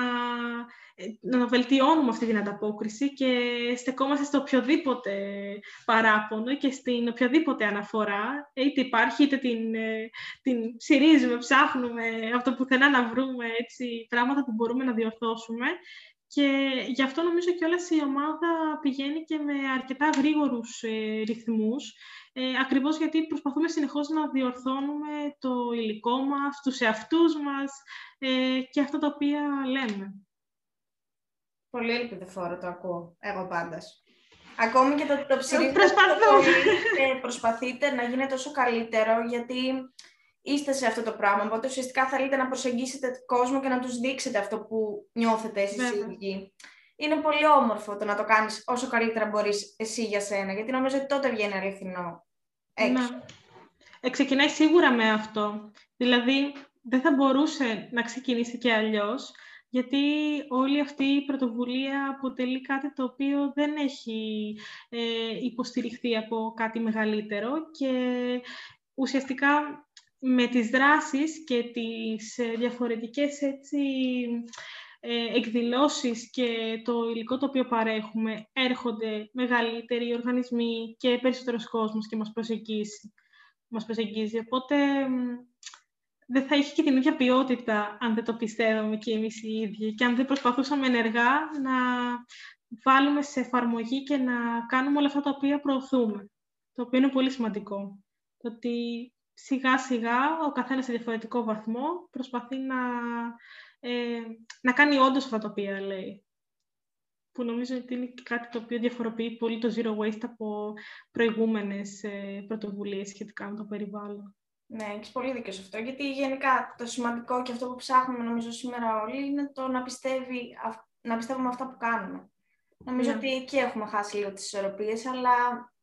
ε, να βελτιώνουμε αυτή την ανταπόκριση και στεκόμαστε στο οποιοδήποτε παράπονο και στην οποιαδήποτε αναφορά, είτε υπάρχει είτε την, ε, την ψηρίζουμε, ψάχνουμε από το πουθενά να βρούμε έτσι, πράγματα που μπορούμε να διορθώσουμε. Και γι' αυτό νομίζω και όλα η ομάδα πηγαίνει και με αρκετά γρήγορους ε, ρυθμούς, ε, ακριβώς γιατί προσπαθούμε συνεχώς να διορθώνουμε το υλικό μας, τους εαυτούς μας ε, και αυτά τα οποία λέμε. Πολύ ελπιδοφόρο το ακούω, εγώ πάντως. Ακόμη και το, το ψηρίζετε ε, προσπαθείτε να γίνει τόσο καλύτερο, γιατί είστε σε αυτό το πράγμα, οπότε ουσιαστικά θέλετε να προσεγγίσετε τον κόσμο και να τους δείξετε αυτό που νιώθετε εσείς οι ίδιοι. Είναι πολύ όμορφο το να το κάνεις όσο καλύτερα μπορείς εσύ για σένα, γιατί νομίζω ότι τότε βγαίνει αληθινό έξω. Ναι. Ε, ξεκινάει σίγουρα με αυτό. Δηλαδή, δεν θα μπορούσε να ξεκινήσει και αλλιώς, γιατί όλη αυτή η πρωτοβουλία αποτελεί κάτι το οποίο δεν έχει ε, υποστηριχθεί από κάτι μεγαλύτερο και ουσιαστικά με τις δράσεις και τις ε, διαφορετικές έτσι, ε, εκδηλώσεις και το υλικό το οποίο παρέχουμε έρχονται μεγαλύτεροι οργανισμοί και περισσότερος κόσμος και μας προσεγγίζει. Μας προσεγγίζει. Οπότε δεν θα είχε και την ίδια ποιότητα αν δεν το πιστεύαμε και εμείς οι ίδιοι και αν δεν προσπαθούσαμε ενεργά να βάλουμε σε εφαρμογή και να κάνουμε όλα αυτά τα οποία προωθούμε. Το οποίο είναι πολύ σημαντικό. Το ότι σιγά σιγά ο καθένας σε διαφορετικό βαθμό προσπαθεί να, ε, να κάνει όντως αυτά τα οποία λέει. Που νομίζω ότι είναι κάτι το οποίο διαφοροποιεί πολύ το Zero Waste από προηγούμενες ε, πρωτοβουλίες σχετικά με το περιβάλλον. Ναι, έχεις πολύ δίκιο σε αυτό. Γιατί γενικά το σημαντικό και αυτό που ψάχνουμε νομίζω σήμερα όλοι είναι το να, πιστεύει, να πιστεύουμε αυτά που κάνουμε. Νομίζω ναι. ότι εκεί έχουμε χάσει λίγο τις ισορροπίες, αλλά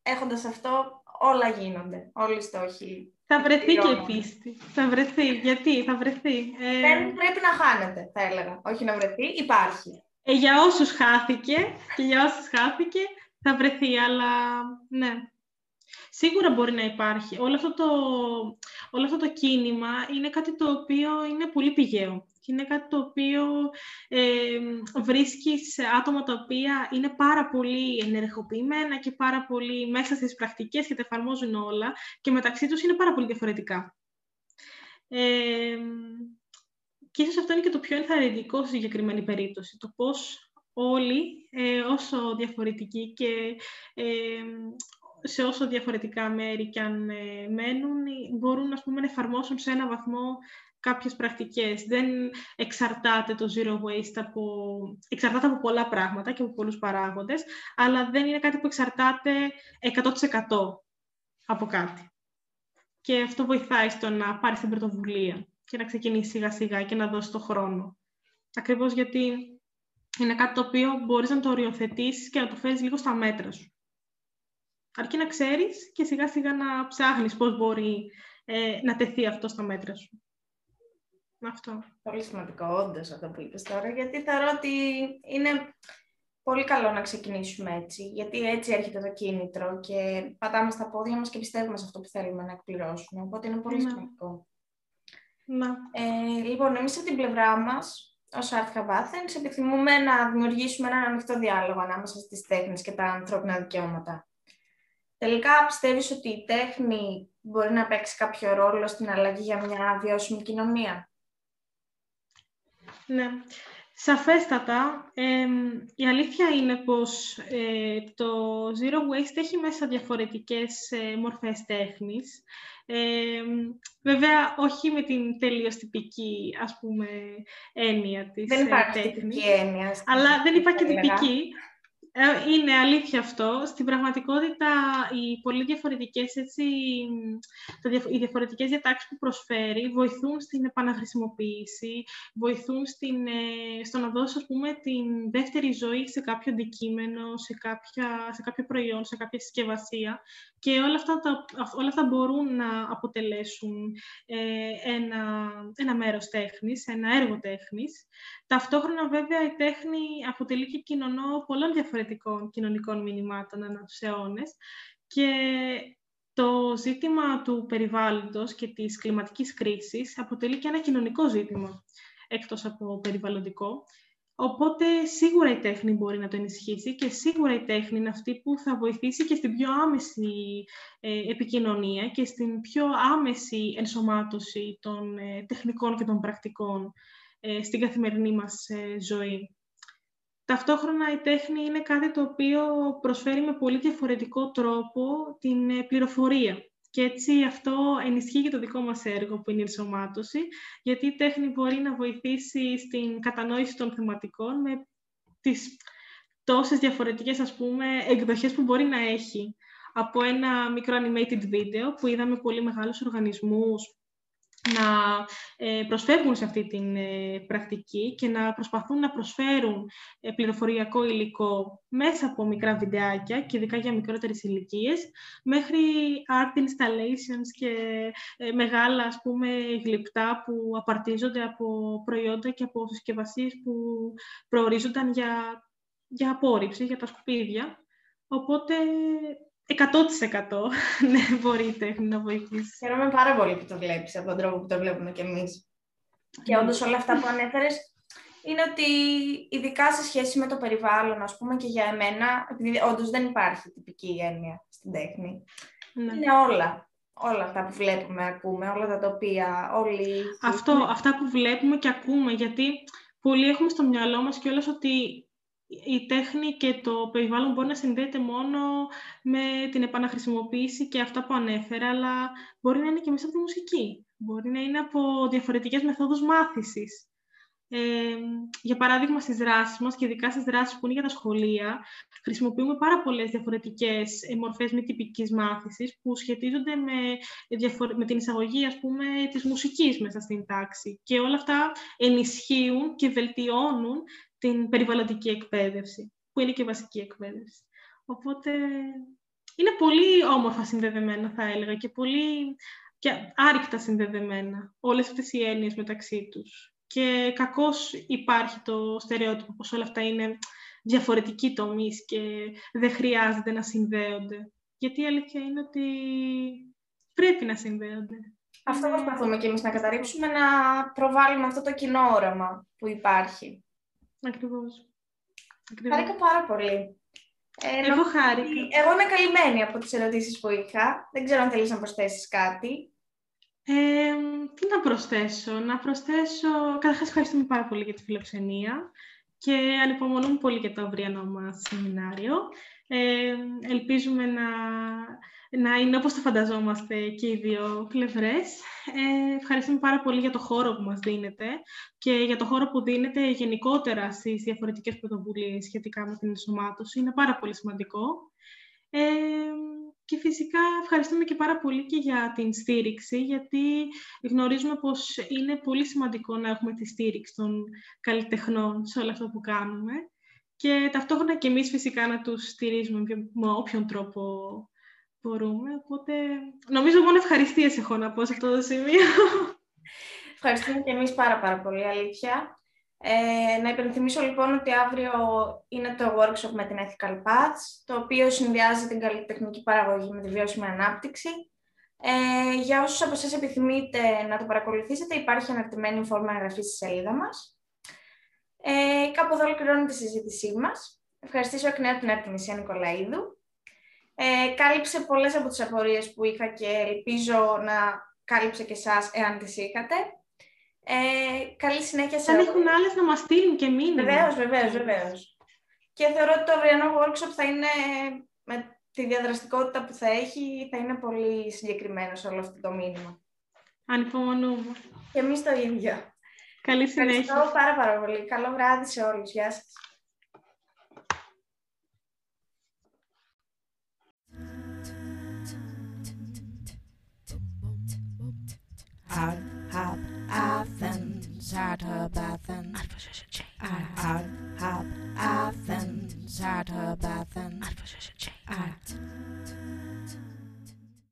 έχοντας αυτό όλα γίνονται, όλοι οι στόχοι θα βρεθεί και η πίστη. Θα βρεθεί. Γιατί, θα βρεθεί. Ε... Δεν πρέπει να χάνεται, θα έλεγα. Όχι να βρεθεί, υπάρχει. Ε, για όσους χάθηκε, και για όσους χάθηκε, θα βρεθεί, αλλά ναι. Σίγουρα μπορεί να υπάρχει. Όλο αυτό το, όλο αυτό το κίνημα είναι κάτι το οποίο είναι πολύ πηγαίο και είναι κάτι το οποίο ε, βρίσκεις άτομα τα οποία είναι πάρα πολύ ενεργοποιημένα και πάρα πολύ μέσα στις πρακτικές και τα εφαρμόζουν όλα και μεταξύ τους είναι πάρα πολύ διαφορετικά. Ε, και ίσως αυτό είναι και το πιο ενθαρρυντικό στη συγκεκριμένη περίπτωση, το πώς όλοι, ε, όσο διαφορετικοί και ε, σε όσο διαφορετικά μέρη και αν ε, μένουν, μπορούν ας πούμε, να εφαρμόσουν σε ένα βαθμό κάποιες πρακτικές. Δεν εξαρτάται το zero waste από... Εξαρτάται από πολλά πράγματα και από πολλούς παράγοντες, αλλά δεν είναι κάτι που εξαρτάται 100% από κάτι. Και αυτό βοηθάει στο να πάρεις την πρωτοβουλία και να ξεκινήσεις σιγά σιγά και να δώσεις το χρόνο. Ακριβώς γιατί είναι κάτι το οποίο μπορείς να το οριοθετήσεις και να το φέρεις λίγο στα μέτρα σου. Αρκεί να ξέρεις και σιγά σιγά να ψάχνεις πώς μπορεί ε, να τεθεί αυτό στα μέτρα σου. Αυτό. Πολύ σημαντικό, όντως αυτό που είπες τώρα, γιατί θεωρώ ότι είναι πολύ καλό να ξεκινήσουμε έτσι, γιατί έτσι έρχεται το κίνητρο και πατάμε στα πόδια μας και πιστεύουμε σε αυτό που θέλουμε να εκπληρώσουμε, οπότε είναι πολύ ναι. σημαντικό. Ναι. Ε, λοιπόν, εμείς από την πλευρά μας, ως Art Hub Athens, επιθυμούμε να δημιουργήσουμε έναν ανοιχτό διάλογο ανάμεσα στις τέχνες και τα ανθρώπινα δικαιώματα. Τελικά πιστεύεις ότι η τέχνη μπορεί να παίξει κάποιο ρόλο στην αλλαγή για μια βιώσιμη κοινωνία; Ναι, σαφέστατα. η αλήθεια είναι πως ε, το Zero Waste έχει μέσα διαφορετικές ε, μορφές τέχνης. βέβαια, όχι με την τελείως τυπική, ας πούμε, έννοια της δεν υπάρχει ε, τέχνης. έννοια. Αλλά δεν υπάρχει και τυπική. Ε, είναι αλήθεια αυτό. Στην πραγματικότητα, οι πολύ διαφορετικές, έτσι, οι διαφορετικές διατάξεις που προσφέρει βοηθούν στην επαναχρησιμοποίηση, βοηθούν στην, ε, στο να δώσει, ας πούμε, την δεύτερη ζωή σε κάποιο αντικείμενο, σε, κάποια, σε κάποιο προϊόν, σε κάποια συσκευασία και όλα αυτά, τα, όλα αυτά μπορούν να αποτελέσουν ε, ένα, ένα μέρος τέχνης, ένα έργο τέχνης. Ταυτόχρονα, βέβαια, η τέχνη αποτελεί και κοινωνό πολλών διαφορετικών κοινωνικών μηνυμάτων ανά τους αιώνες και το ζήτημα του περιβάλλοντος και της κλιματικής κρίσης αποτελεί και ένα κοινωνικό ζήτημα, εκτός από περιβαλλοντικό, Οπότε σίγουρα η τέχνη μπορεί να το ενισχύσει και σίγουρα η τέχνη είναι αυτή που θα βοηθήσει και στην πιο άμεση ε, επικοινωνία και στην πιο άμεση ενσωμάτωση των ε, τεχνικών και των πρακτικών ε, στην καθημερινή μας ζωή. Ταυτόχρονα η τέχνη είναι κάτι το οποίο προσφέρει με πολύ διαφορετικό τρόπο την πληροφορία. Και έτσι αυτό ενισχύει και το δικό μας έργο που είναι η ενσωμάτωση, γιατί η τέχνη μπορεί να βοηθήσει στην κατανόηση των θεματικών με τις τόσες διαφορετικές ας πούμε, εκδοχές που μπορεί να έχει. Από ένα μικρό animated video που είδαμε πολύ μεγάλους οργανισμούς να ε, προσφεύγουν σε αυτή την ε, πρακτική και να προσπαθούν να προσφέρουν ε, πληροφοριακό υλικό μέσα από μικρά βιντεάκια και ειδικά για μικρότερες ηλικίες, μέχρι art installations και μεγάλα ας πούμε γλυπτά που απαρτίζονται από προϊόντα και από συσκευασίες που προορίζονταν για, για απόρριψη, για τα σκουπίδια. Οπότε 100% ναι, μπορεί η τέχνη να βοηθήσει. Χαίρομαι πάρα πολύ που το βλέπεις από τον τρόπο που το βλέπουμε κι εμείς. Και όντως όλα αυτά που ανέφερες είναι ότι ειδικά σε σχέση με το περιβάλλον, ας πούμε, και για εμένα, επειδή όντως δεν υπάρχει τυπική έννοια στην τέχνη, ναι. είναι όλα. Όλα αυτά που βλέπουμε, ακούμε, όλα τα τοπία, όλοι... Αυτό, αυτά που βλέπουμε και ακούμε, γιατί πολλοί έχουμε στο μυαλό μας κιόλας ότι η τέχνη και το περιβάλλον μπορεί να συνδέεται μόνο με την επαναχρησιμοποίηση και αυτά που ανέφερα, αλλά μπορεί να είναι και μέσα από τη μουσική. Μπορεί να είναι από διαφορετικές μεθόδους μάθησης. Ε, για παράδειγμα, στις δράσεις μας και ειδικά στις δράσεις που είναι για τα σχολεία, χρησιμοποιούμε πάρα πολλές διαφορετικές μορφές μη τυπικής μάθησης που σχετίζονται με, με την εισαγωγή, ας πούμε, της μουσικής μέσα στην τάξη. Και όλα αυτά ενισχύουν και βελτιώνουν την περιβαλλοντική εκπαίδευση, που είναι και βασική εκπαίδευση. Οπότε είναι πολύ όμορφα συνδεδεμένα, θα έλεγα, και πολύ και άρρηκτα συνδεδεμένα όλες αυτές οι έννοιες μεταξύ τους. Και κακώς υπάρχει το στερεότυπο πως όλα αυτά είναι διαφορετικοί τομείς και δεν χρειάζεται να συνδέονται. Γιατί η αλήθεια είναι ότι πρέπει να συνδέονται. Αυτό προσπαθούμε και εμείς να καταρρύψουμε, να προβάλλουμε αυτό το κοινό όραμα που υπάρχει. Ακριβώς. Χάρηκα πάρα πολύ. Ε, εγώ χάρηκα. Εγώ είμαι καλυμμένη από τις ερωτήσεις που είχα. Δεν ξέρω αν θέλεις να προσθέσεις κάτι. Ε, τι να προσθέσω; Να προσθέσω... Καταρχάς, ευχαριστούμε πάρα πολύ για τη φιλοξενία και ανυπομονούμε πολύ για το αυριανό μας σεμινάριο. Ε, ελπίζουμε να να είναι όπως το φανταζόμαστε και οι δύο πλευρές. Ε, ευχαριστούμε πάρα πολύ για το χώρο που μας δίνετε και για το χώρο που δίνετε γενικότερα στις διαφορετικές πρωτοβουλίες σχετικά με την ενσωμάτωση. Είναι πάρα πολύ σημαντικό. Ε, και φυσικά ευχαριστούμε και πάρα πολύ και για την στήριξη, γιατί γνωρίζουμε πως είναι πολύ σημαντικό να έχουμε τη στήριξη των καλλιτεχνών σε όλο αυτό που κάνουμε και ταυτόχρονα και εμείς φυσικά να τους στηρίζουμε με όποιον τρόπο μπορούμε. Οπότε νομίζω μόνο ευχαριστίες έχω να πω σε αυτό το σημείο. Ευχαριστούμε και εμείς πάρα πάρα πολύ, αλήθεια. Ε, να υπενθυμίσω λοιπόν ότι αύριο είναι το workshop με την Ethical Paths, το οποίο συνδυάζει την καλλιτεχνική παραγωγή με τη βιώσιμη ανάπτυξη. Ε, για όσους από εσάς επιθυμείτε να το παρακολουθήσετε, υπάρχει αναρτημένη φόρμα εγγραφής στη σελίδα μας. Ε, κάπου εδώ ολοκληρώνεται η συζήτησή μας. Ευχαριστήσω εκ νέου την Αρτημισία Νικολαίδου ε, κάλυψε πολλές από τις απορίες που είχα και ελπίζω να κάλυψε και εσάς εάν τις είχατε. Ε, καλή συνέχεια σε Αν έχουν άλλες να μας στείλουν και μήνυμα. Βεβαίως, βεβαίως, βεβαίως. Και θεωρώ ότι το αυριανό workshop θα είναι με τη διαδραστικότητα που θα έχει, θα είναι πολύ συγκεκριμένο σε όλο αυτό το μήνυμα. Ανυπομονούμε. Και εμείς το ίδιο. Καλή συνέχεια. Ευχαριστώ πάρα, πάρα πολύ. Καλό βράδυ σε όλους. Γεια σας. out, hop, Athens, Sartabathan, out, I hop, Athens, Sartabathan, out.